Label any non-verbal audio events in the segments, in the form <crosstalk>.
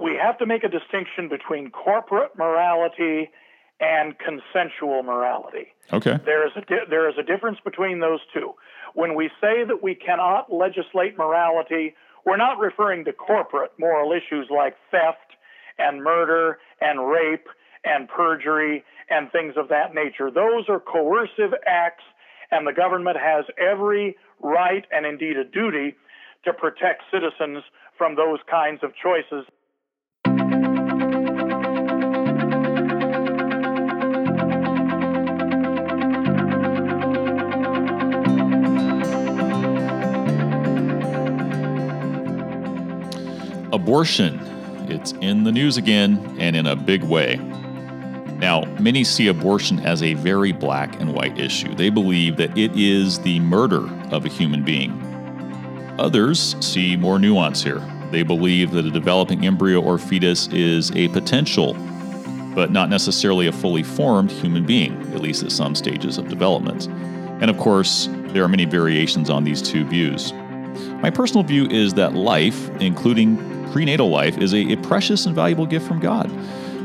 we have to make a distinction between corporate morality and consensual morality. Okay. There is a di- there is a difference between those two. When we say that we cannot legislate morality, we're not referring to corporate moral issues like theft and murder and rape and perjury and things of that nature. Those are coercive acts, and the government has every right and indeed a duty to protect citizens from those kinds of choices. Abortion. It's in the news again and in a big way. Now, many see abortion as a very black and white issue. They believe that it is the murder of a human being. Others see more nuance here. They believe that a developing embryo or fetus is a potential, but not necessarily a fully formed human being, at least at some stages of development. And of course, there are many variations on these two views. My personal view is that life, including prenatal life, is a, a precious and valuable gift from God.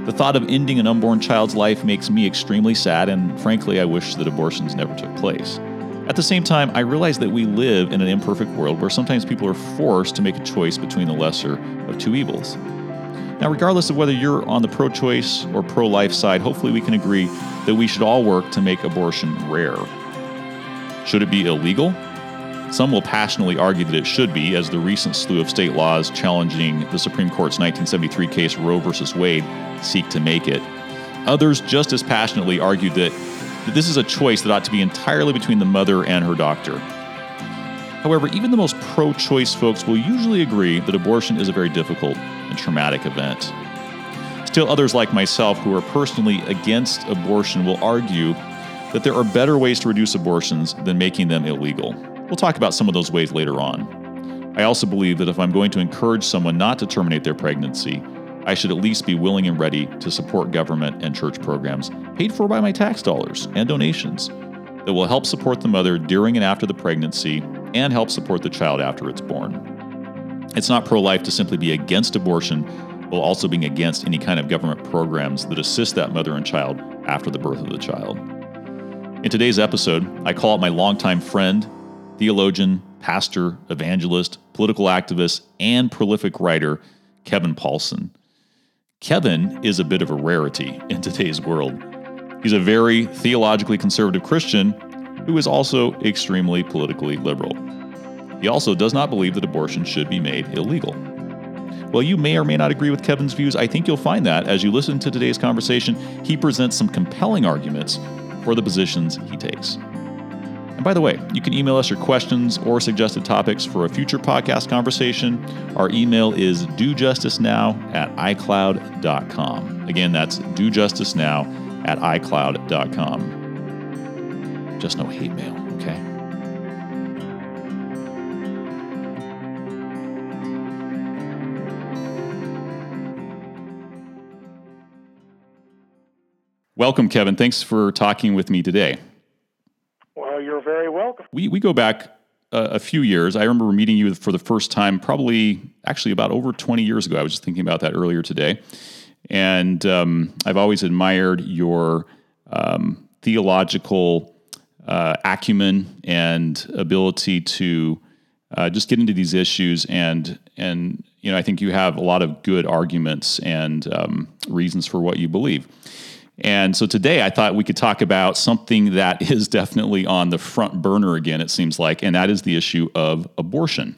The thought of ending an unborn child's life makes me extremely sad, and frankly, I wish that abortions never took place. At the same time, I realize that we live in an imperfect world where sometimes people are forced to make a choice between the lesser of two evils. Now, regardless of whether you're on the pro choice or pro life side, hopefully we can agree that we should all work to make abortion rare. Should it be illegal? Some will passionately argue that it should be, as the recent slew of state laws challenging the Supreme Court's 1973 case Roe v. Wade seek to make it. Others just as passionately argue that, that this is a choice that ought to be entirely between the mother and her doctor. However, even the most pro choice folks will usually agree that abortion is a very difficult and traumatic event. Still, others like myself who are personally against abortion will argue that there are better ways to reduce abortions than making them illegal. We'll talk about some of those ways later on. I also believe that if I'm going to encourage someone not to terminate their pregnancy, I should at least be willing and ready to support government and church programs paid for by my tax dollars and donations that will help support the mother during and after the pregnancy and help support the child after it's born. It's not pro life to simply be against abortion while also being against any kind of government programs that assist that mother and child after the birth of the child. In today's episode, I call up my longtime friend, theologian, pastor, evangelist, political activist, and prolific writer, Kevin Paulson. Kevin is a bit of a rarity in today's world. He's a very theologically conservative Christian who is also extremely politically liberal. He also does not believe that abortion should be made illegal. While you may or may not agree with Kevin's views, I think you'll find that as you listen to today's conversation, he presents some compelling arguments for the positions he takes. And by the way, you can email us your questions or suggested topics for a future podcast conversation. Our email is dojusticenow at icloud.com. Again, that's dojusticenow at icloud.com. Just no hate mail, okay? Welcome, Kevin. Thanks for talking with me today. You're very welcome. We, we go back a, a few years. I remember meeting you for the first time, probably actually about over 20 years ago. I was just thinking about that earlier today. And um, I've always admired your um, theological uh, acumen and ability to uh, just get into these issues and and you know I think you have a lot of good arguments and um, reasons for what you believe. And so today I thought we could talk about something that <laughs> is definitely on the front burner again, it seems like, and that is the issue of abortion.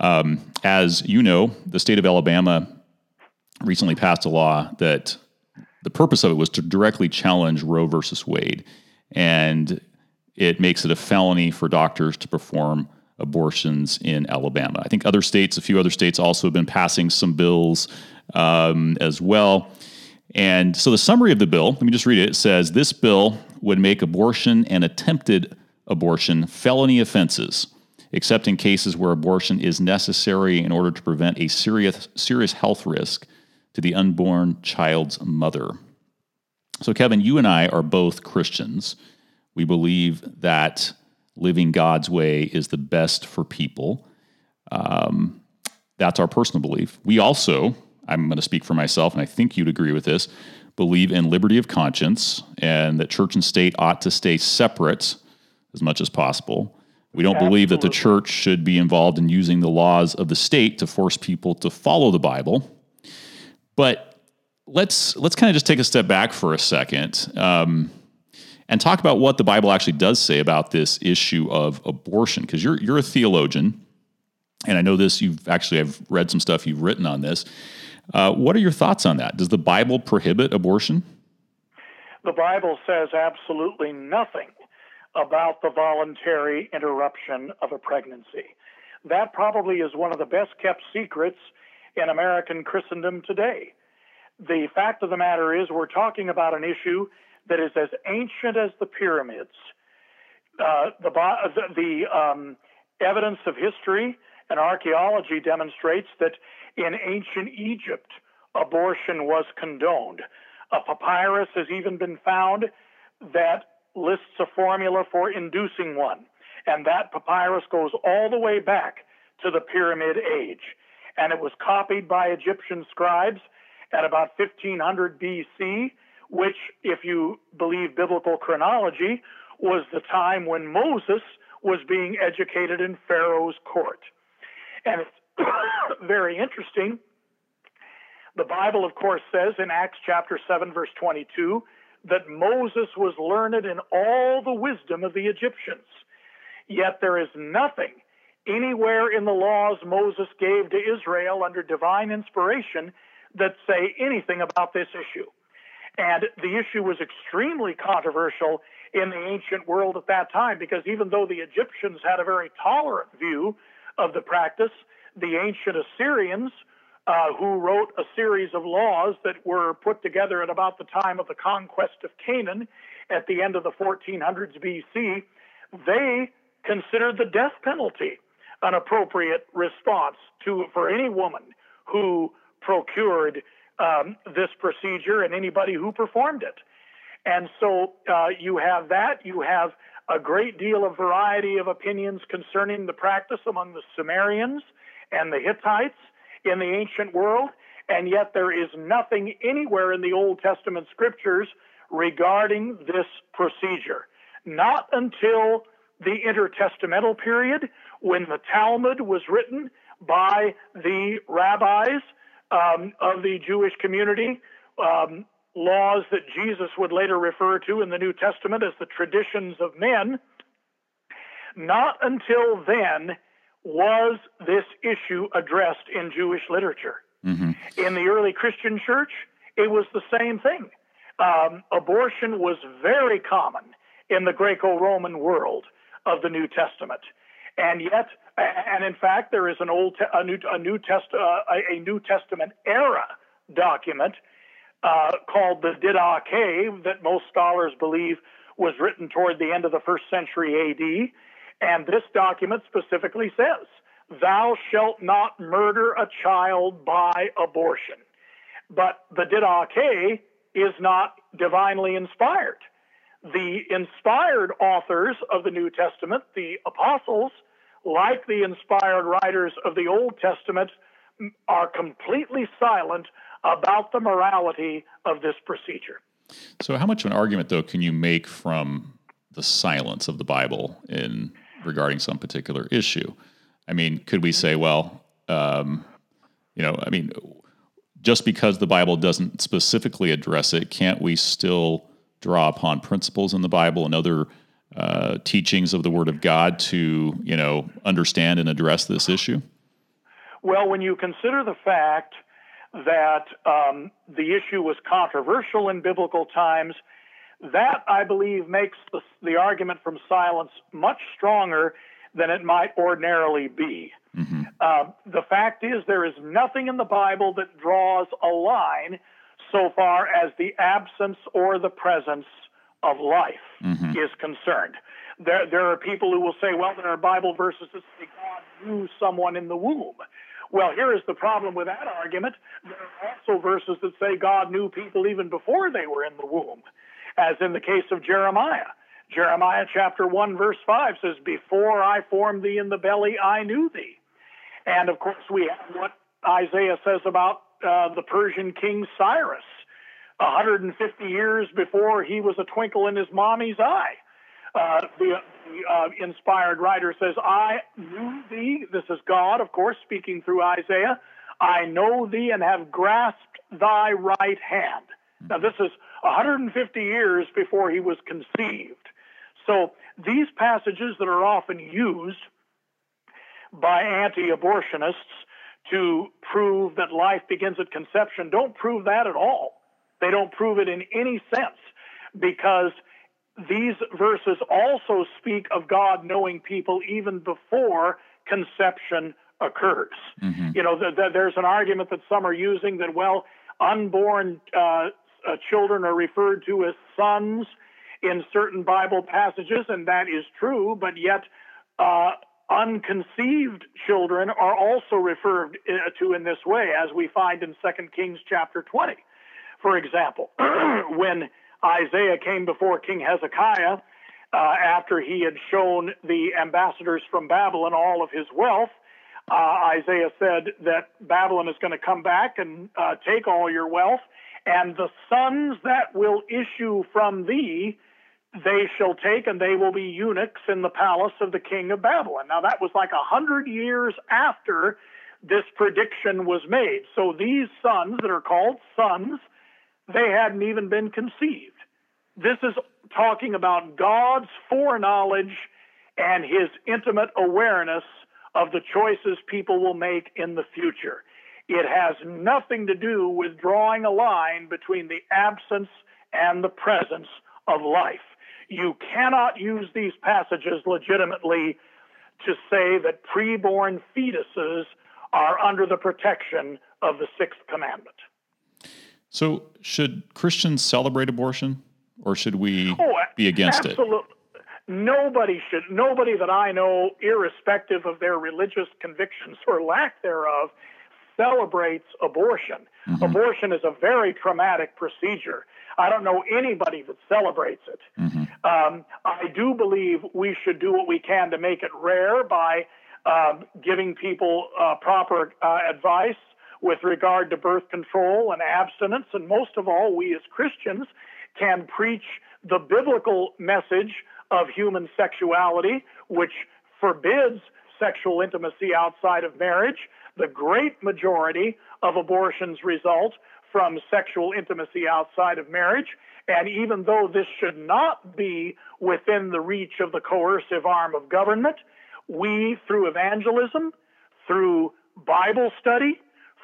Um, as you know, the state of Alabama recently passed a law that the purpose of it was to directly challenge Roe versus Wade. And it makes it a felony for doctors to perform abortions in Alabama. I think other states, a few other states, also have been passing some bills um, as well. And so the summary of the bill, let me just read it. It says this bill would make abortion and attempted abortion felony offenses, except in cases where abortion is necessary in order to prevent a serious serious health risk to the unborn child's mother. So Kevin, you and I are both Christians. We believe that living God's way is the best for people. Um, that's our personal belief. We also I'm going to speak for myself, and I think you'd agree with this, believe in liberty of conscience and that church and state ought to stay separate as much as possible. We don't Absolutely. believe that the church should be involved in using the laws of the state to force people to follow the Bible. But let's let's kind of just take a step back for a second um, and talk about what the Bible actually does say about this issue of abortion, because you're you're a theologian, and I know this. You've actually I've read some stuff you've written on this. Uh, what are your thoughts on that? Does the Bible prohibit abortion? The Bible says absolutely nothing about the voluntary interruption of a pregnancy. That probably is one of the best kept secrets in American Christendom today. The fact of the matter is, we're talking about an issue that is as ancient as the pyramids. Uh, the, the um, evidence of history and archaeology demonstrates that in ancient Egypt, abortion was condoned. A papyrus has even been found that lists a formula for inducing one. And that papyrus goes all the way back to the Pyramid Age. And it was copied by Egyptian scribes at about 1500 BC, which, if you believe biblical chronology, was the time when Moses was being educated in Pharaoh's court. And it's <coughs> very interesting. The Bible, of course, says in Acts chapter 7, verse 22, that Moses was learned in all the wisdom of the Egyptians. Yet there is nothing anywhere in the laws Moses gave to Israel under divine inspiration that say anything about this issue. And the issue was extremely controversial in the ancient world at that time because even though the Egyptians had a very tolerant view of the practice, the ancient Assyrians uh, who wrote a series of laws that were put together at about the time of the conquest of Canaan at the end of the 1400s BC, they considered the death penalty an appropriate response to for any woman who procured um, this procedure and anybody who performed it. And so uh, you have that. You have a great deal of variety of opinions concerning the practice among the Sumerians and the Hittites in the ancient world, and yet there is nothing anywhere in the Old Testament scriptures regarding this procedure. Not until the intertestamental period, when the Talmud was written by the rabbis um, of the Jewish community, um, laws that Jesus would later refer to in the New Testament as the traditions of men. Not until then was this issue addressed in Jewish literature. Mm-hmm. In the early Christian church, it was the same thing. Um, abortion was very common in the Greco Roman world of the New Testament. And yet, and in fact, there is an old, a new, a new test, uh, a New Testament era document uh, called the Didache that most scholars believe was written toward the end of the first century AD and this document specifically says, Thou shalt not murder a child by abortion. But the Didache is not divinely inspired. The inspired authors of the New Testament, the apostles, like the inspired writers of the Old Testament, are completely silent about the morality of this procedure. So, how much of an argument, though, can you make from the silence of the Bible in regarding some particular issue. I mean, could we say, well, um, you know, I mean, just because the Bible doesn't specifically address it, can't we still draw upon principles in the Bible and other uh, teachings of the Word of God to, you know, understand and address this issue? Well, when you consider the fact that um, the issue was controversial in biblical times that, I believe, makes the, the argument from silence much stronger than it might ordinarily be. Mm-hmm. Uh, the fact is, there is nothing in the Bible that draws a line so far as the absence or the presence of life mm-hmm. is concerned. There, there are people who will say, well, there are Bible verses that say God knew someone in the womb. Well, here is the problem with that argument. There are also verses that say God knew people even before they were in the womb as in the case of Jeremiah. Jeremiah chapter 1, verse 5 says, Before I formed thee in the belly, I knew thee. And of course, we have what Isaiah says about uh, the Persian king Cyrus, 150 years before he was a twinkle in his mommy's eye. Uh, the uh, inspired writer says, I knew thee. This is God, of course, speaking through Isaiah. I know thee and have grasped thy right hand. Now, this is 150 years before he was conceived. So, these passages that are often used by anti abortionists to prove that life begins at conception don't prove that at all. They don't prove it in any sense because these verses also speak of God knowing people even before conception occurs. Mm-hmm. You know, the, the, there's an argument that some are using that, well, unborn uh, uh, children are referred to as sons in certain Bible passages, and that is true, but yet uh, unconceived children are also referred uh, to in this way, as we find in 2 Kings chapter 20. For example, <clears throat> when Isaiah came before King Hezekiah uh, after he had shown the ambassadors from Babylon all of his wealth. Uh, Isaiah said that Babylon is going to come back and uh, take all your wealth, and the sons that will issue from thee they shall take, and they will be eunuchs in the palace of the king of Babylon. Now, that was like a hundred years after this prediction was made. So these sons that are called sons, they hadn't even been conceived. This is talking about God's foreknowledge and his intimate awareness of the choices people will make in the future. It has nothing to do with drawing a line between the absence and the presence of life. You cannot use these passages legitimately to say that preborn fetuses are under the protection of the sixth commandment. So, should Christians celebrate abortion? or should we oh, be against it? absolutely. it? Nobody should. Nobody that I know, irrespective of their religious convictions or lack thereof, celebrates abortion. Mm-hmm. Abortion is a very traumatic procedure. I don't know anybody that celebrates it. Mm-hmm. Um, I do believe we should do what we can to make it rare by um, giving people uh, proper uh, advice with regard to birth control and abstinence, and most of all, we as Christians can preach the biblical message of human sexuality, which forbids sexual intimacy outside of marriage. The great majority of abortions result from sexual intimacy outside of marriage. And even though this should not be within the reach of the coercive arm of government, we, through evangelism, through Bible study,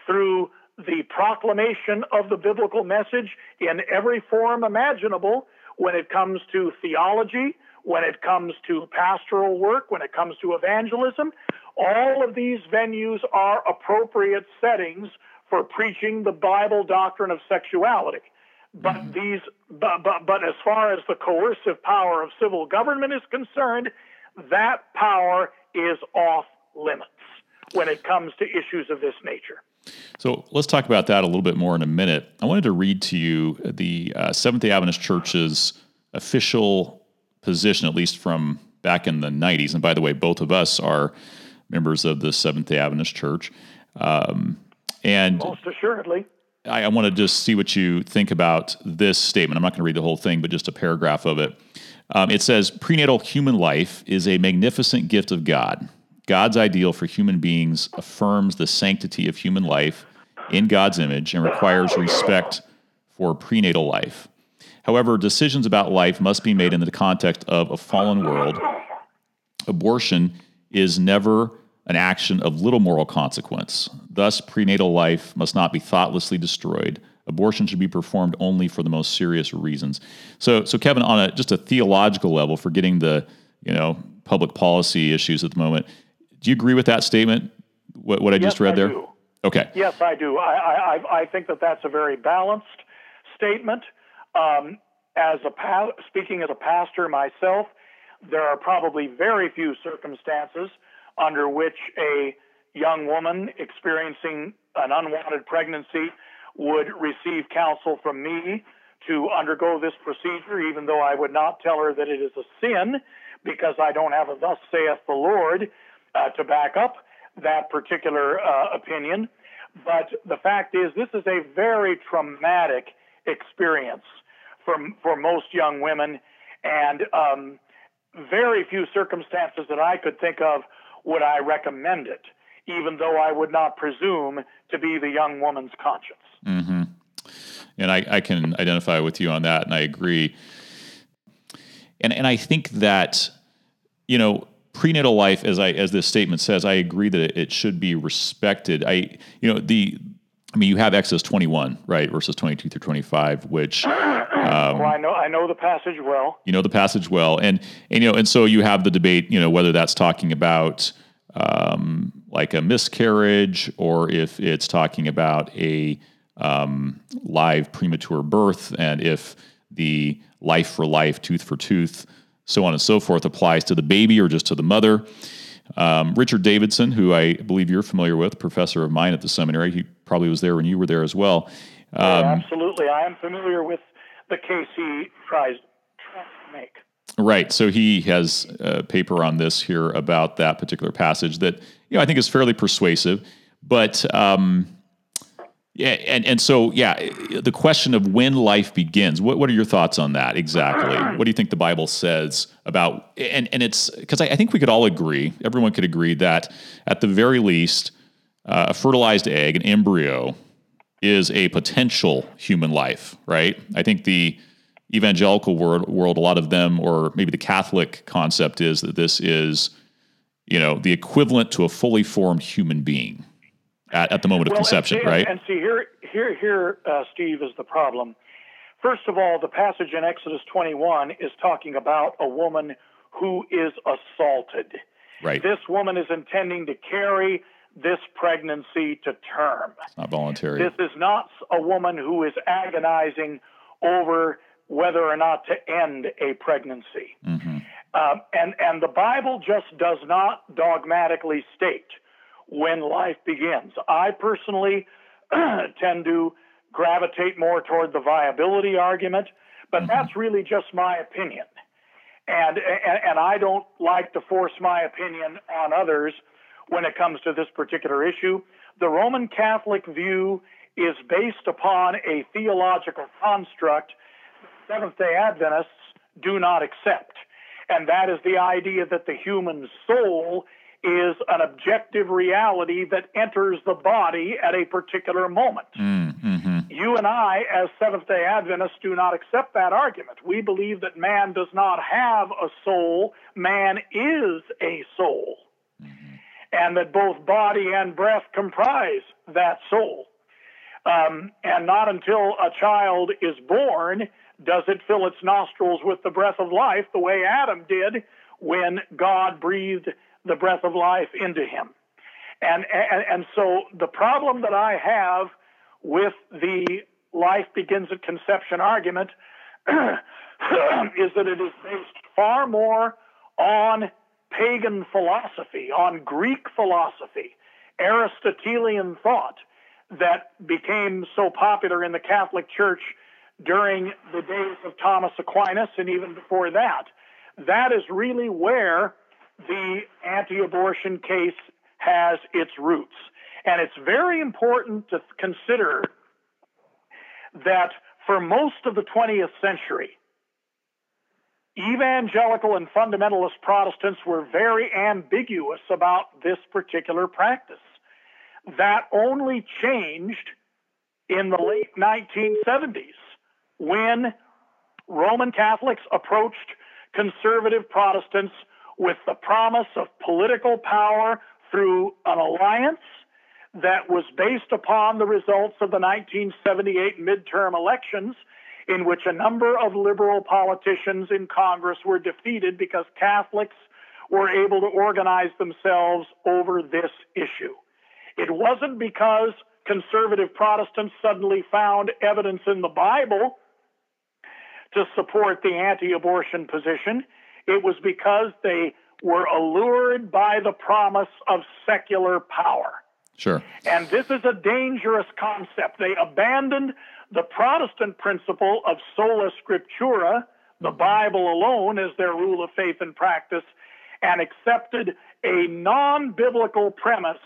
through the proclamation of the biblical message in every form imaginable when it comes to theology, when it comes to pastoral work, when it comes to evangelism. All of these venues are appropriate settings for preaching the Bible doctrine of sexuality. But mm-hmm. these, but, but, but as far as the coercive power of civil government is concerned, that power is off limits when it comes to issues of this nature. So let's talk about that a little bit more in a minute. I wanted to read to you the uh, Seventh day Adventist Church's official position, at least from back in the 90s. And by the way, both of us are members of the Seventh day Adventist Church. Um, and most assuredly. I, I want to just see what you think about this statement. I'm not going to read the whole thing, but just a paragraph of it. Um, it says Prenatal human life is a magnificent gift of God God's ideal for human beings affirms the sanctity of human life in God's image and requires respect for prenatal life. However, decisions about life must be made in the context of a fallen world. Abortion is never an action of little moral consequence. Thus, prenatal life must not be thoughtlessly destroyed. Abortion should be performed only for the most serious reasons. So, so Kevin, on a just a theological level, forgetting the you know public policy issues at the moment, do you agree with that statement? What, what I yes, just read I there? Do. Okay. Yes, I do. I, I, I think that that's a very balanced statement. Um, as a pa- speaking as a pastor myself, there are probably very few circumstances under which a young woman experiencing an unwanted pregnancy would receive counsel from me to undergo this procedure, even though I would not tell her that it is a sin, because I don't have a thus saith the Lord uh, to back up that particular uh, opinion. But the fact is, this is a very traumatic experience for for most young women, and um, very few circumstances that I could think of would I recommend it, even though I would not presume to be the young woman's conscience. Mm-hmm. And I, I can identify with you on that, and I agree. And and I think that you know prenatal life, as I as this statement says, I agree that it should be respected. I you know the I mean, you have Exodus 21, right, verses 22 through 25, which. <clears throat> Um, well, I know I know the passage well. You know the passage well, and and you know, and so you have the debate, you know, whether that's talking about um, like a miscarriage or if it's talking about a um, live premature birth, and if the life for life, tooth for tooth, so on and so forth applies to the baby or just to the mother. Um, Richard Davidson, who I believe you're familiar with, professor of mine at the seminary, he probably was there when you were there as well. Um, yeah, absolutely. I am familiar with the case he tries, tries to make. Right. So he has a paper on this here about that particular passage that you know I think is fairly persuasive, but um, yeah, and, and so yeah, the question of when life begins. What what are your thoughts on that exactly? <clears throat> what do you think the Bible says about and and it's because I, I, think we could all agree, everyone could agree that at the very least, uh, a fertilized egg, an embryo, is a potential human life, right? I think the evangelical world, world, a lot of them, or maybe the Catholic concept is that this is, you know, the equivalent to a fully formed human being at, at the moment well, of conception, and right? And see, here, here, here, uh, Steve, is the problem. First of all, the passage in Exodus 21 is talking about a woman who is assaulted. Right. This woman is intending to carry this pregnancy to term. It's not voluntary. This is not a woman who is agonizing over whether or not to end a pregnancy. Mm-hmm. Uh, and, and the Bible just does not dogmatically state when life begins. I personally <clears throat> tend to gravitate more toward the viability argument, but mm-hmm. that's really just my opinion. And, and, and I don't like to force my opinion on others when it comes to this particular issue. The Roman Catholic view is based upon a theological construct Seventh day Adventists do not accept, and that is the idea that the human soul is an objective reality that enters the body at a particular moment. Mm-hmm. You and I, as Seventh day Adventists, do not accept that argument. We believe that man does not have a soul, man is a soul. And that both body and breath comprise that soul. Um, and not until a child is born does it fill its nostrils with the breath of life the way Adam did when God breathed the breath of life into him. And, and, and so the problem that I have with the life begins at conception argument <clears throat> is that it is based far more on pagan philosophy, on Greek philosophy, Aristotelian thought that became so popular in the Catholic Church during the days of Thomas Aquinas and even before that. That is really where the anti abortion case has its roots. And it's very important to consider that for most of the 20th century, evangelical and fundamentalist Protestants were very ambiguous about this particular practice. That only changed in the late 1970s when Roman Catholics approached conservative Protestants with the promise of political power through an alliance that was based upon the results of the 1978 midterm elections, in which a number of liberal politicians in Congress were defeated because Catholics were able to organize themselves over this issue. It wasn't because conservative Protestants suddenly found evidence in the Bible to support the anti abortion position. It was because they were allured by the promise of secular power. Sure. And this is a dangerous concept. They abandoned the Protestant principle of sola scriptura, the Bible alone, as their rule of faith and practice, and accepted a non biblical premise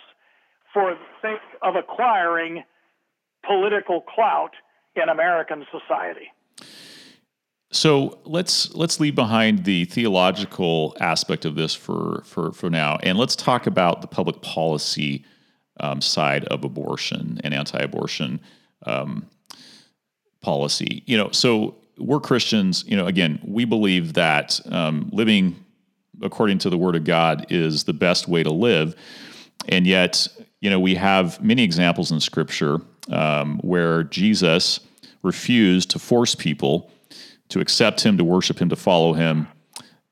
for the sake of acquiring political clout in American society. So let's let's leave behind the theological aspect of this for for for now, and let's talk about the public policy um, side of abortion and anti-abortion um, policy. You know, so we're Christians. You know, again, we believe that um, living according to the Word of God is the best way to live, and yet, you know, we have many examples in Scripture um, where Jesus refused to force people to accept him, to worship him, to follow him.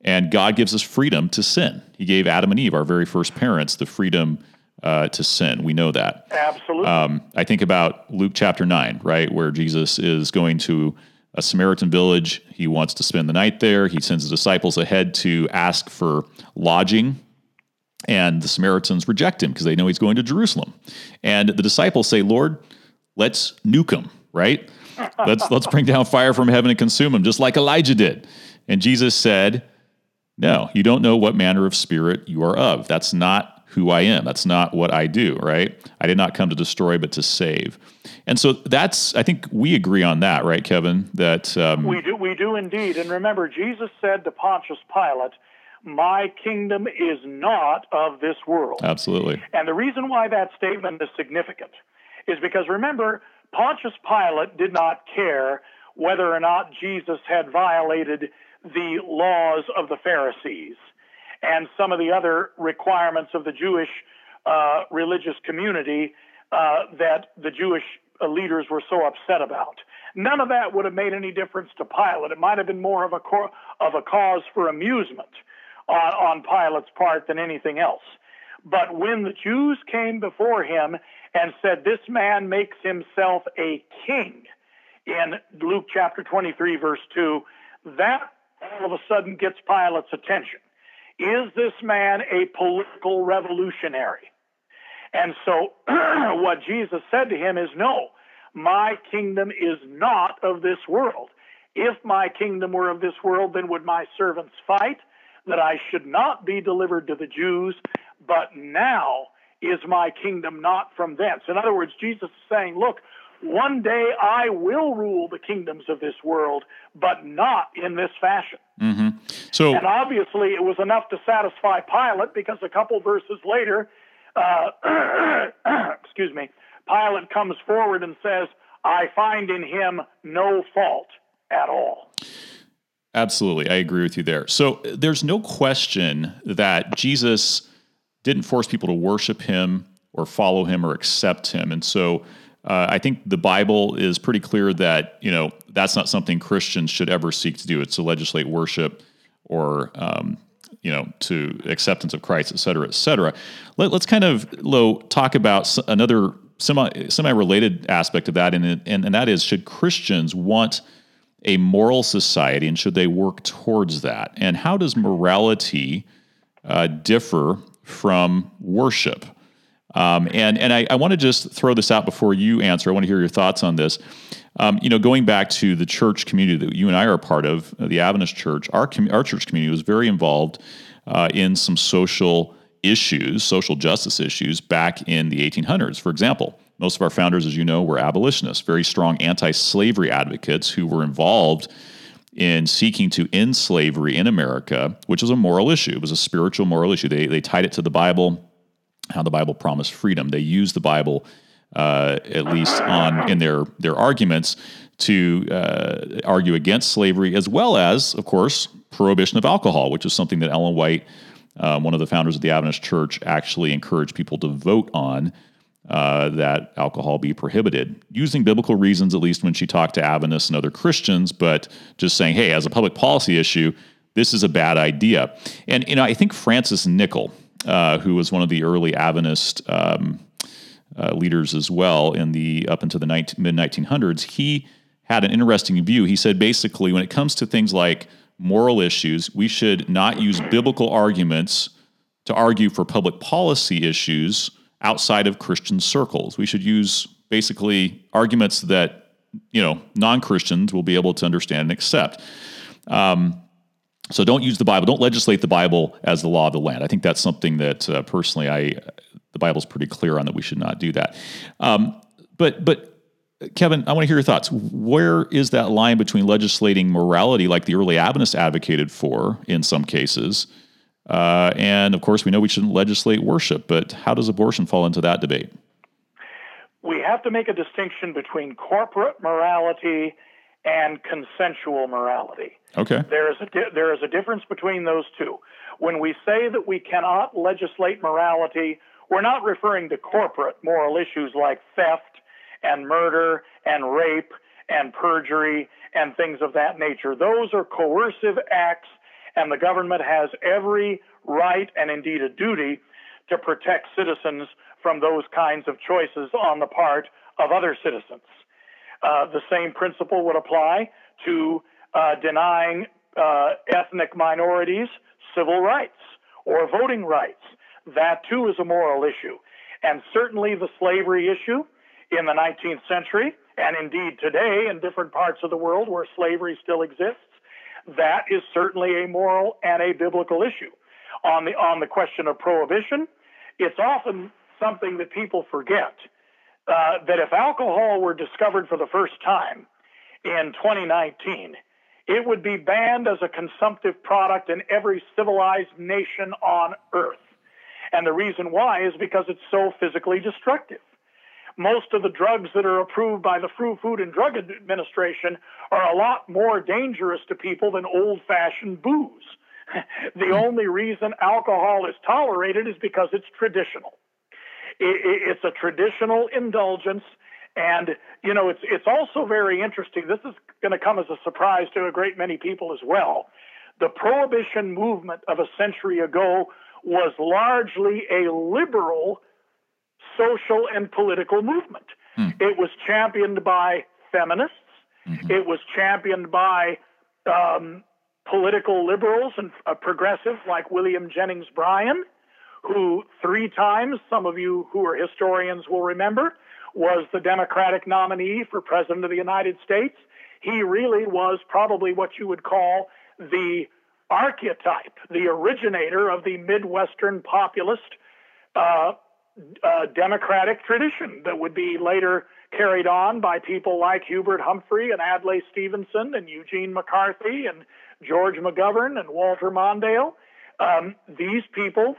And God gives us freedom to sin. He gave Adam and Eve, our very first parents, the freedom uh, to sin. We know that. Absolutely. Um, I think about Luke chapter 9, right, where Jesus is going to a Samaritan village. He wants to spend the night there. He sends the disciples ahead to ask for lodging. And the Samaritans reject him because they know he's going to Jerusalem. And the disciples say, Lord, let's nuke him, right? <laughs> let's let's bring down fire from heaven and consume him, just like Elijah did. And Jesus said, No, you don't know what manner of spirit you are of. That's not who I am. That's not what I do, right? I did not come to destroy, but to save. And so that's, I think we agree on that, right, Kevin? That um, we do, we do indeed. And remember, Jesus said to Pontius Pilate, "My kingdom is not of this world." Absolutely. And the reason why that statement is significant is because remember, Pontius Pilate did not care whether or not Jesus had violated the laws of the Pharisees and some of the other requirements of the Jewish uh, religious community uh, that the Jewish uh, leaders were so upset about. None of that would have made any difference to Pilate. It might have been more of a of a cause for amusement on, on Pilate's part than anything else. But when the Jews came before him and said, This man makes himself a king in Luke chapter 23, verse 2, that all of a sudden gets Pilate's attention. Is this man a political revolutionary? And so <clears throat> what Jesus said to him is, No, my kingdom is not of this world. If my kingdom were of this world, then would my servants fight that I should not be delivered to the Jews, but now is my kingdom not from thence. In other words, Jesus is saying, look, one day I will rule the kingdoms of this world, but not in this fashion. Mm-hmm. So, and obviously, it was enough to satisfy Pilate because a couple verses later, uh, <clears throat> excuse me, Pilate comes forward and says, "I find in him no fault at all." Absolutely, I agree with you there. So, there's no question that Jesus didn't force people to worship him or follow him or accept him. And so uh, I think the Bible is pretty clear that you know that's not something Christians should ever seek to do. It's to legislate worship or um, you know to acceptance of Christ, et cetera, et cetera. Let, us kind of Lo talk about another semi semi related aspect of that, and, and and that is should Christians want a moral society, and should they work towards that? And how does morality uh, differ from worship. Um, and and I, I want to just throw this out before you answer. I want to hear your thoughts on this. Um, you know, going back to the church community that you and I are a part of, uh, the Adventist Church, our com- our church community was very involved uh, in some social issues, social justice issues back in the 1800s. For example, most of our founders, as you know, were abolitionists, very strong anti-slavery advocates who were involved in seeking to end slavery in America, which was a moral issue. It was a spiritual moral issue. They, they tied it to the Bible, how the Bible promised freedom. They used the Bible, uh, at least on in their their arguments, to uh, argue against slavery, as well as, of course, prohibition of alcohol, which is something that Ellen White, um, one of the founders of the Adventist Church, actually encouraged people to vote on uh, that alcohol be prohibited, using biblical reasons, at least when she talked to Adventists and other Christians, but just saying, hey, as a public policy issue, this is a bad idea. And you know, I think Francis Nichol, uh, who was one of the early Adventist um, uh, leaders as well in the up into the mid 1900s, he had an interesting view. He said basically, when it comes to things like moral issues, we should not use biblical arguments to argue for public policy issues outside of Christian circles. We should use basically arguments that you know non-Christians will be able to understand and accept. Um, so don't use the Bible. Don't legislate the Bible as the law of the land. I think that's something that uh, personally I the Bible's pretty clear on that we should not do that. Um, but but Kevin, I want to hear your thoughts. Where is that line between legislating morality, like the early Adventists advocated for in some cases, uh, and of course we know we shouldn't legislate worship, but how does abortion fall into that debate? We have to make a distinction between corporate morality and consensual morality. Okay. There is a di- there is a difference between those two. When we say that we cannot legislate morality, we're not referring to corporate moral issues like theft and murder and rape and perjury and things of that nature. Those are coercive acts, and the government has every right and indeed a duty to protect citizens from those kinds of choices on the part of other citizens. Uh, the same principle would apply to uh, denying uh, ethnic minorities civil rights or voting rights. That too is a moral issue. And certainly the slavery issue in the 19th century, and indeed today in different parts of the world where slavery still exists, that is certainly a moral and a biblical issue. On the, on the question of prohibition, it's often something that people forget uh, that if alcohol were discovered for the first time in 2019, it would be banned as a consumptive product in every civilized nation on earth. And the reason why is because it's so physically destructive. Most of the drugs that are approved by the Food and Drug Administration are a lot more dangerous to people than old fashioned booze. <laughs> the hmm. only reason alcohol is tolerated is because it's traditional. It's a traditional indulgence. And, you know, it's, it's also very interesting. This is going to come as a surprise to a great many people as well. The prohibition movement of a century ago was largely a liberal social and political movement. Hmm. It was championed by feminists. Mm-hmm. It was championed by um, political liberals and uh, progressives like William Jennings Bryan, who three times, some of you who are historians will remember, was the Democratic nominee for President of the United States. He really was probably what you would call the archetype, the originator of the Midwestern populist uh, uh, democratic tradition that would be later carried on by people like Hubert Humphrey and Adlai Stevenson and Eugene McCarthy and George McGovern and Walter Mondale. Um, these people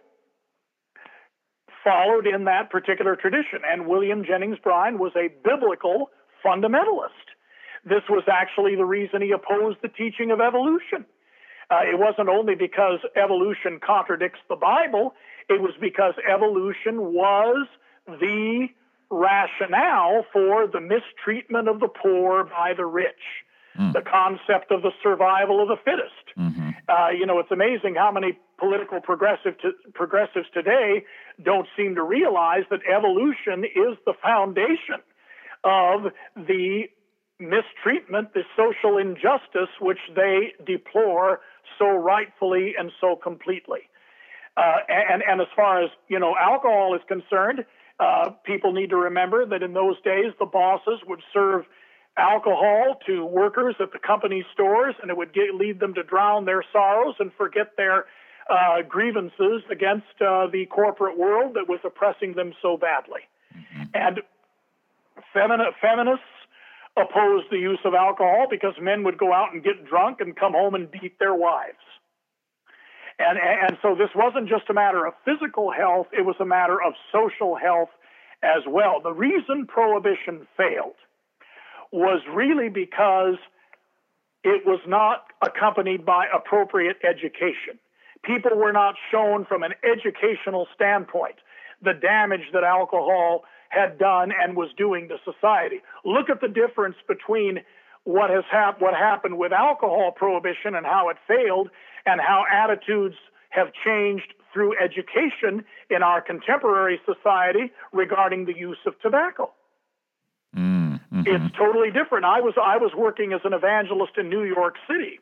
followed in that particular tradition, and William Jennings Bryan was a biblical fundamentalist. This was actually the reason he opposed the teaching of evolution. Uh, it wasn't only because evolution contradicts the Bible, it was because evolution was the rationale for the mistreatment of the poor by the rich, mm. the concept of the survival of the fittest. Mm-hmm. Uh, you know, it's amazing how many political progressive to, progressives today don't seem to realize that evolution is the foundation of the mistreatment, the social injustice which they deplore so rightfully and so completely. Uh, and, and as far as you know, alcohol is concerned, uh, people need to remember that in those days the bosses would serve alcohol to workers at the company stores, and it would get, lead them to drown their sorrows and forget their uh, grievances against uh, the corporate world that was oppressing them so badly. Mm-hmm. And femini- feminists opposed the use of alcohol because men would go out and get drunk and come home and beat their wives. And, and so this wasn't just a matter of physical health, it was a matter of social health as well. The reason prohibition failed was really because it was not accompanied by appropriate education. People were not shown from an educational standpoint the damage that alcohol had done and was doing to society. Look at the difference between what has hap- what happened with alcohol prohibition and how it failed and how attitudes have changed through education in our contemporary society regarding the use of tobacco. Mm, hmm It's totally different. I was I was working as an evangelist in New York City.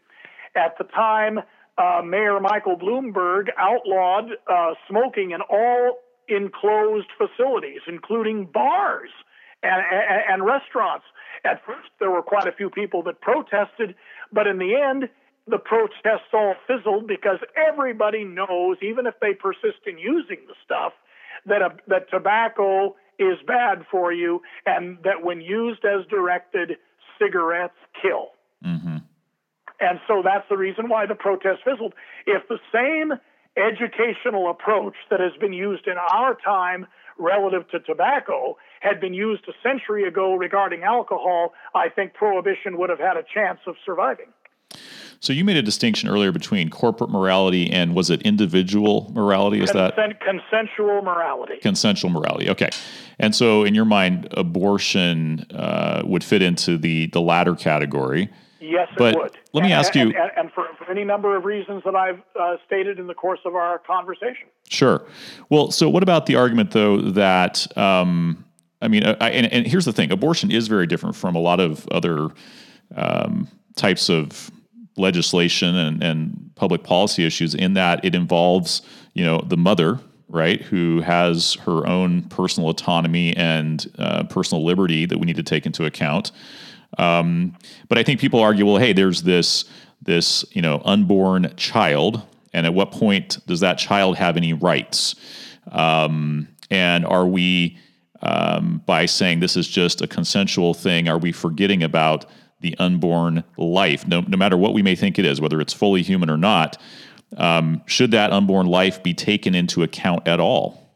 At the time, uh, Mayor Michael Bloomberg outlawed uh, smoking in all enclosed facilities, including bars and, and, and restaurants. At first, there were quite a few people that protested, but in the end, the protests all fizzled because everybody knows, even if they persist in using the stuff, that a, that tobacco is bad for you, and that when used as directed, cigarettes kill. Mm-hmm. And so that's the reason why the protest fizzled. If the same educational approach that has been used in our time relative to tobacco had been used a century ago regarding alcohol, I think prohibition would have had a chance of surviving. So you made a distinction earlier between corporate morality and was it individual morality? Is Consent, that consensual morality? Consensual morality. Okay. And so, in your mind, abortion uh, would fit into the the latter category. Yes, but it would. Let me and, ask you, and, and, and for, for, any number of reasons that I've uh, stated in the course of our conversation. Sure. Well, so what about the argument, though, that um, I mean, uh, I, and, and, here's the thing: abortion is very different from a lot of other um, types of legislation and, and public policy issues in that it involves, you know, the mother right, who has her own personal autonomy and uh, personal liberty that we need to take into account. Um, but I think people argue, well, hey, there's this this you know unborn child, and at what point does that child have any rights? Um, and are we um, by saying this is just a consensual thing, are we forgetting about the unborn life? No, no matter what we may think it is, whether it's fully human or not, um, should that unborn life be taken into account at all?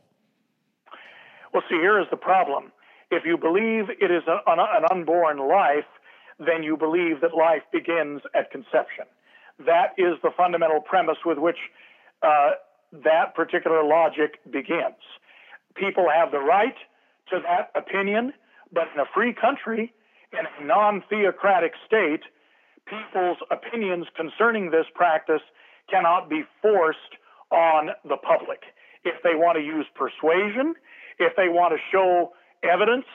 Well, see, here is the problem. If you believe it is a, an, an unborn life, then you believe that life begins at conception. That is the fundamental premise with which uh, that particular logic begins. People have the right to that opinion, but in a free country, in a non theocratic state, people's opinions concerning this practice cannot be forced on the public. If they want to use persuasion, if they want to show evidence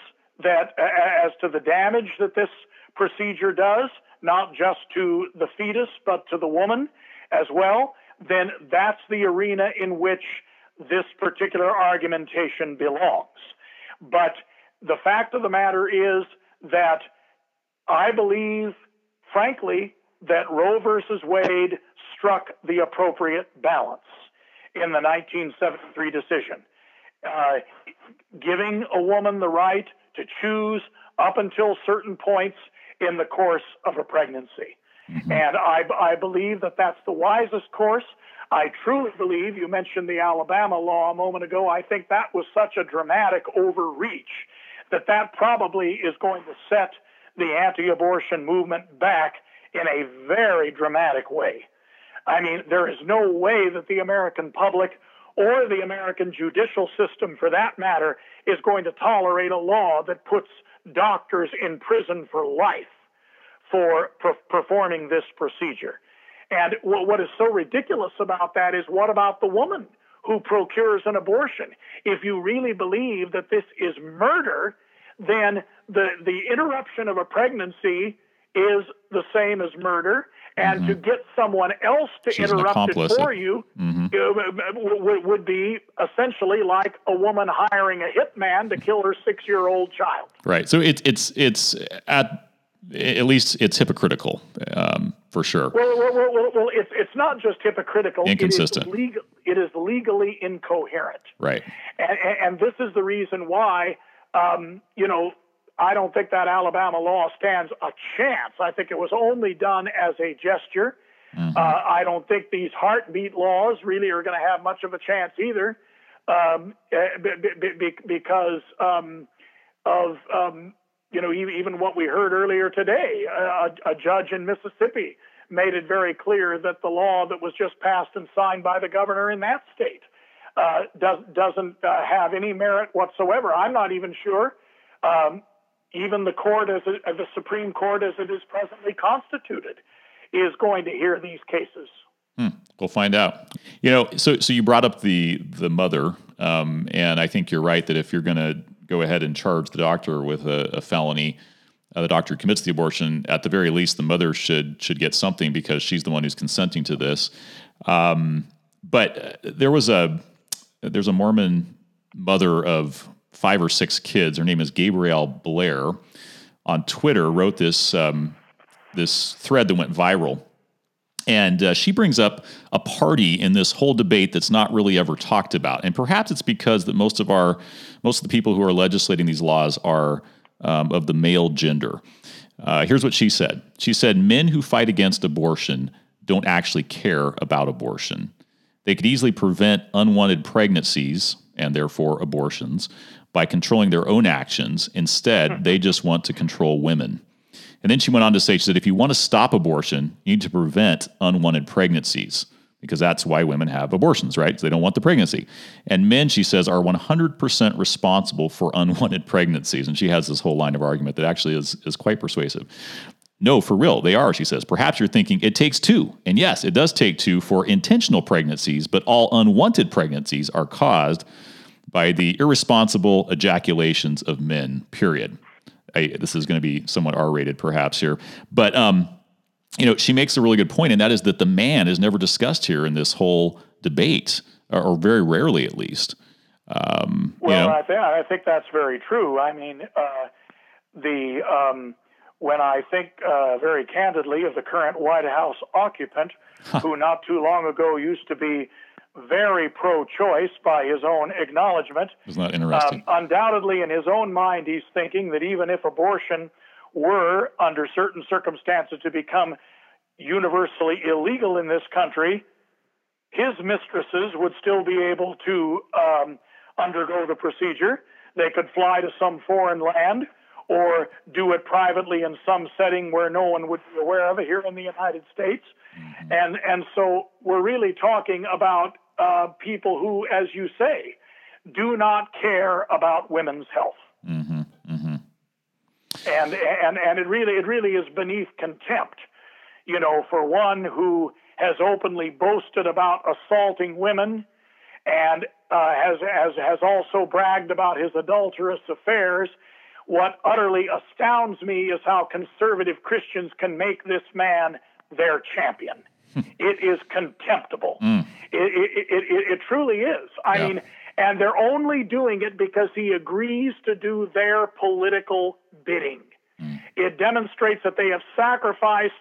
that as to the damage that this procedure does, not just to the fetus, but to the woman as well, then that's the arena in which this particular argumentation belongs. But the fact of the matter is that I believe, frankly, that Roe versus Wade struck the appropriate balance in the 1973 decision, uh, giving a woman the right to choose up until certain points in the course of a pregnancy. Mm-hmm. And I, I believe that that's the wisest course. I truly believe, you mentioned the Alabama law a moment ago, I think that was such a dramatic overreach that that probably is going to set the anti abortion movement back in a very dramatic way. I mean, there is no way that the American public or the American judicial system, for that matter, is going to tolerate a law that puts doctors in prison for life for per- performing this procedure. And what is so ridiculous about that is what about the woman who procures an abortion? If you really believe that this is murder, then the, the interruption of a pregnancy is the same as murder. And mm-hmm. to get someone else to She's interrupt it for you mm-hmm. would, would be essentially like a woman hiring a hitman to kill her six year old child. Right. So it's it's it's at at least it's hypocritical um, for sure. Well, well, well, well, it's it's not just hypocritical. Inconsistent. It is, legal, it is legally incoherent. Right. And, and, this is the reason why, um, you know, I don't think that Alabama law stands a chance. I think it was only done as a gesture. Mm-hmm. Uh, I don't think these heartbeat laws really are going to have much of a chance either, um, eh, b- b- because um, of um, you know even what we heard earlier today. A, a, judge in Mississippi made it very clear that the law that was just passed and signed by the governor in that state uh, does, doesn't uh, have any merit whatsoever. I'm not even sure um, even the court as it, the Supreme Court as it is presently constituted is going to hear these cases. Hmm. We'll find out. You know, so so you brought up the the mother, um, and I think you're right that if you're going to go ahead and charge the doctor with a, a felony, uh, the doctor commits the abortion. At the very least, the mother should should get something because she's the one who's consenting to this. Um, but there was a there's a Mormon mother of five or six kids. Her name is Gabrielle Blair. On Twitter, wrote this um, this thread that went viral, And uh, she brings up a party in this whole debate that's not really ever talked about, and perhaps it's because that most of our most of the people who are legislating these laws are um, of the male gender. Uh, here's what she said. She said, "Men who fight against abortion don't actually care about abortion. They could easily prevent unwanted pregnancies and therefore abortions by controlling their own actions. Instead, they just want to control women." And then she went on to say, she said, if you want to stop abortion, you need to prevent unwanted pregnancies because that's why women have abortions, right? So they don't want the pregnancy. And men, she says, are 100% responsible for unwanted pregnancies. And she has this whole line of argument that actually is, is quite persuasive. No, for real, they are, she says. Perhaps you're thinking it takes two. And yes, it does take two for intentional pregnancies, but all unwanted pregnancies are caused by the irresponsible ejaculations of men, period. I, this is going to be somewhat R-rated, perhaps here, but um, you know, she makes a really good point, and that is that the man is never discussed here in this whole debate, or, or very rarely, at least. Um, well, you know. I, th- I, think that's very true. I mean, uh, the um, when I think uh, very candidly of the current White House occupant, huh. who not too long ago used to be very pro-choice by his own acknowledgement. Isn't that interesting? Um, undoubtedly, in his own mind, he's thinking that even if abortion were, under certain circumstances, to become universally illegal in this country, his mistresses would still be able to um, undergo the procedure. They could fly to some foreign land or do it privately in some setting where no one would be aware of it here in the United States. Mm-hmm. And and so we're really talking about uh, people who, as you say, do not care about women's health. Mm-hmm. Mm-hmm. And and and it really it really is beneath contempt, you know, for one who has openly boasted about assaulting women and uh, has has has also bragged about his adulterous affairs what utterly astounds me is how conservative Christians can make this man their champion. <laughs> it is contemptible. Mm. It, it, it, it, truly is. I yeah. mean, and they're only doing it because he agrees to do their political bidding. Mm. It demonstrates that they have sacrificed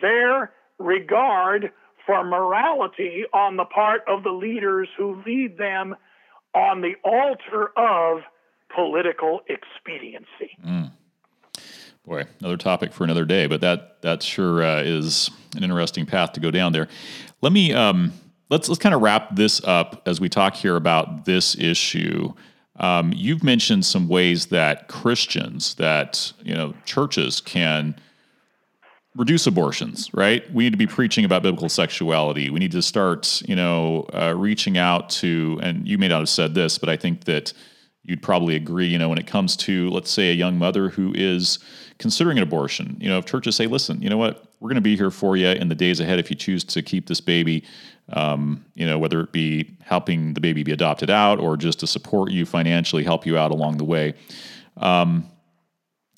their regard for morality on the part of the leaders who lead them on the altar of political expediency. Mm. Boy, another topic for another day, but that that sure uh, is an interesting path to go down there. Let me um, let's let's kind of wrap this up as we talk here about this issue. Um, you've mentioned some ways that Christians, that you know, churches can reduce abortions, right? We need to be preaching about biblical sexuality. We need to start, you know, uh, reaching out to, and you may not have said this, but I think that you'd probably agree, you know, when it comes to, let's say, a young mother who is considering an abortion, you know, if churches say, listen, you know what, we're going to be here for you in the days ahead if you choose to keep this baby, um, you know, whether it be helping the baby be adopted out or just to support you financially, help you out along the way. Um,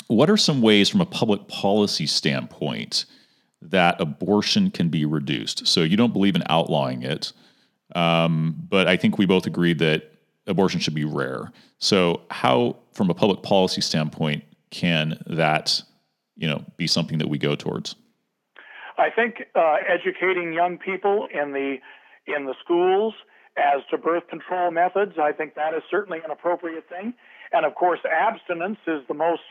what are some ways from a public policy standpoint that abortion can be reduced? So you don't believe in outlawing it, um, but I think we both agree that abortion should be rare. So, how, from a public policy standpoint, can that, you know, be something that we go towards? I think uh, educating young people in the in the schools as to birth control methods, I think that is certainly an appropriate thing. And of course, abstinence is the most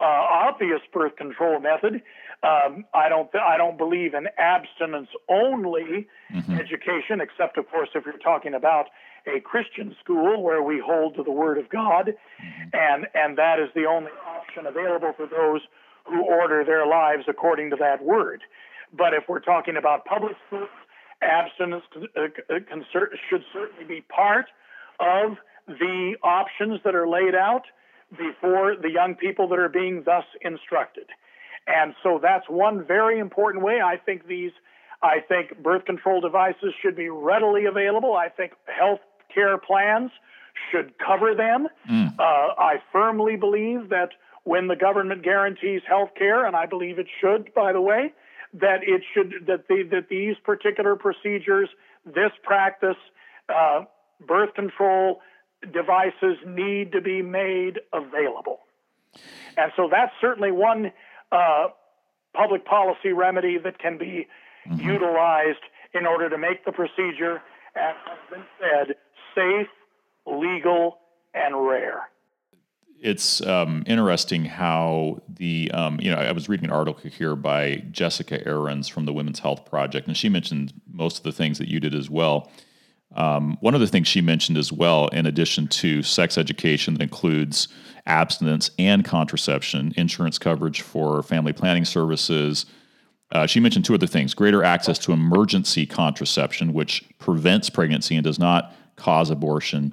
uh, obvious birth control method. Um, I don't th- I don't believe in abstinence only mm-hmm. education, except of course if you're talking about a Christian school where we hold to the Word of God, mm-hmm. and and that is the only option available for those who order their lives according to that Word. But if we're talking about public schools, abstinence uh, should certainly be part of the options that are laid out before the young people that are being thus instructed. And so that's one very important way. I think these, I think birth control devices should be readily available. I think health care plans should cover them. Mm. Uh, I firmly believe that when the government guarantees health care, and I believe it should, by the way, that it should that the, that these particular procedures, this practice, uh, birth control devices need to be made available. And so that's certainly one uh, public policy remedy that can be mm-hmm. utilized in order to make the procedure, as has been said, safe, legal, and rare. It's um, interesting how the, um, you know, I was reading an article here by Jessica Arons from the Women's Health Project, and she mentioned most of the things that you did as well. Um, one of the things she mentioned as well, in addition to sex education that includes abstinence and contraception, insurance coverage for family planning services, uh, she mentioned two other things greater access to emergency contraception, which prevents pregnancy and does not cause abortion.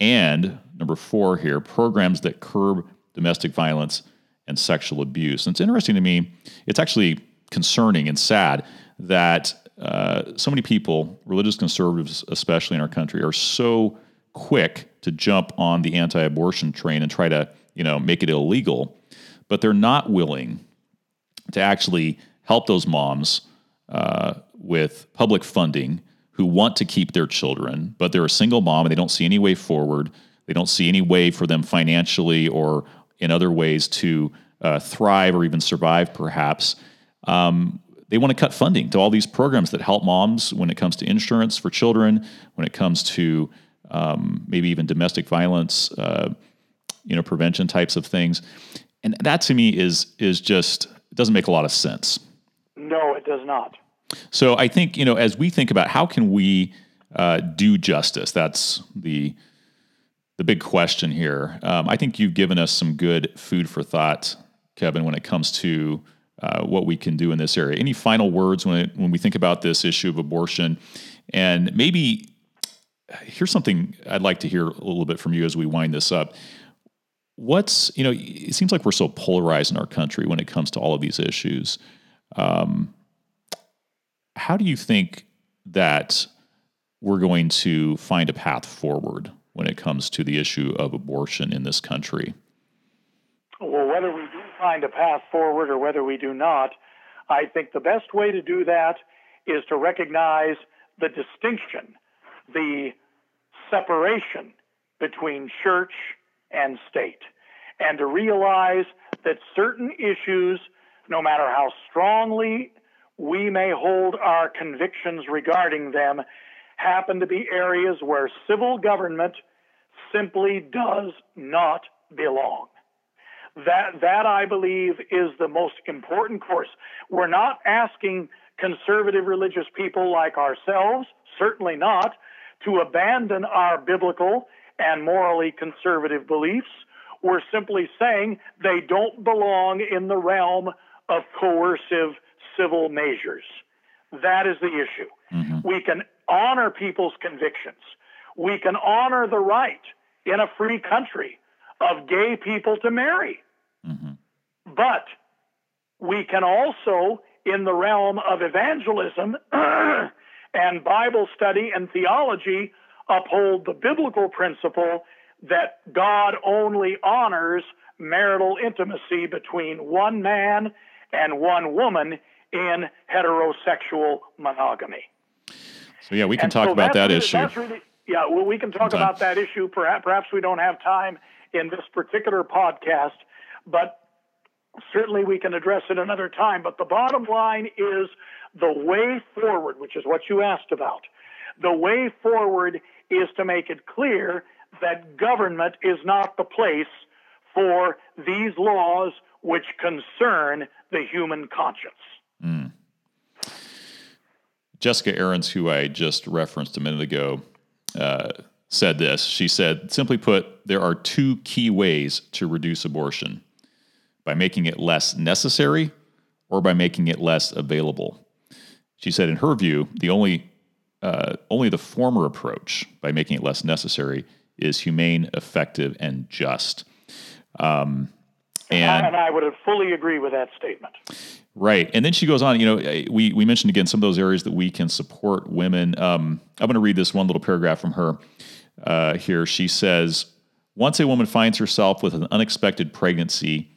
And number four here programs that curb domestic violence and sexual abuse. And it's interesting to me, it's actually concerning and sad that uh, so many people, religious conservatives especially in our country, are so quick to jump on the anti-abortion train and try to, you know, make it illegal, but they're not willing to actually help those moms uh, with public funding who want to keep their children, but they're a single mom and they don't see any way forward. They don't see any way for them financially or in other ways to uh, thrive or even survive, perhaps. Um, they want to cut funding to all these programs that help moms when it comes to insurance for children, when it comes to um, maybe even domestic violence, uh, you know, prevention types of things. And that to me is is just it doesn't make a lot of sense. No, it does not. So I think you know, as we think about how can we uh, do justice, that's the the big question here. Um, I think you've given us some good food for thought, Kevin, when it comes to uh, what we can do in this area. Any final words when it, when we think about this issue of abortion, and maybe here's something I'd like to hear a little bit from you as we wind this up. What's you know, it seems like we're so polarized in our country when it comes to all of these issues. Um, how do you think that we're going to find a path forward when it comes to the issue of abortion in this country? Well, whether we do find a path forward or whether we do not, I think the best way to do that is to recognize the distinction, the separation between church and state, and to realize that certain issues, no matter how strongly we may hold our convictions regarding them, happen to be areas where civil government simply does not belong. That, that I believe is the most important course. We're not asking conservative religious people like ourselves, certainly not, to abandon our biblical and morally conservative beliefs. We're simply saying they don't belong in the realm of coercive civil measures. That is the issue. Mm-hmm. We can honor people's convictions. We can honor the right in a free country of gay people to marry. Mm-hmm. But we can also, in the realm of evangelism <clears throat> and Bible study and theology, uphold the biblical principle that God only honors marital intimacy between one man and one woman in heterosexual monogamy. So yeah, we can and talk so about that really, issue. Really, yeah, well, we can talk about that issue. Perhaps, perhaps we don't have time in this particular podcast, but certainly we can address it another time. But the bottom line is the way forward, which is what you asked about. The way forward is to make it clear that government is not the place for these laws which concern the human conscience. Mm. Jessica Arons, who I just referenced a minute ago, uh, said this. She said, simply put, there are two key ways to reduce abortion by making it less necessary or by making it less available. She said, in her view, the only uh, only the former approach, by making it less necessary, is humane, effective, and just. Um, and, and I would fully agree with that statement. Right. And then she goes on, you know, we, we mentioned again some of those areas that we can support women. Um, I'm going to read this one little paragraph from her uh, here. She says, Once a woman finds herself with an unexpected pregnancy,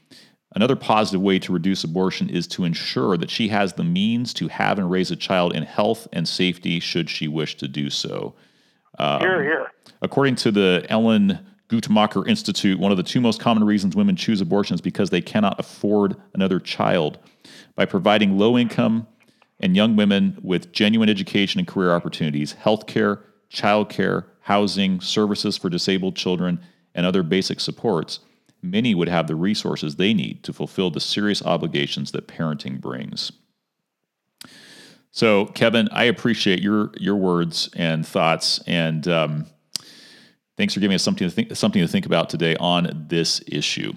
another positive way to reduce abortion is to ensure that she has the means to have and raise a child in health and safety should she wish to do so. Um, here, here. According to the Alan Guttmacher Institute, one of the two most common reasons women choose abortion is because they cannot afford another child. By providing low income and young women with genuine education and career opportunities, healthcare, childcare, housing, services for disabled children, and other basic supports, many would have the resources they need to fulfill the serious obligations that parenting brings. So, Kevin, I appreciate your your words and thoughts, and um, thanks for giving us something to think something to think about today on this issue.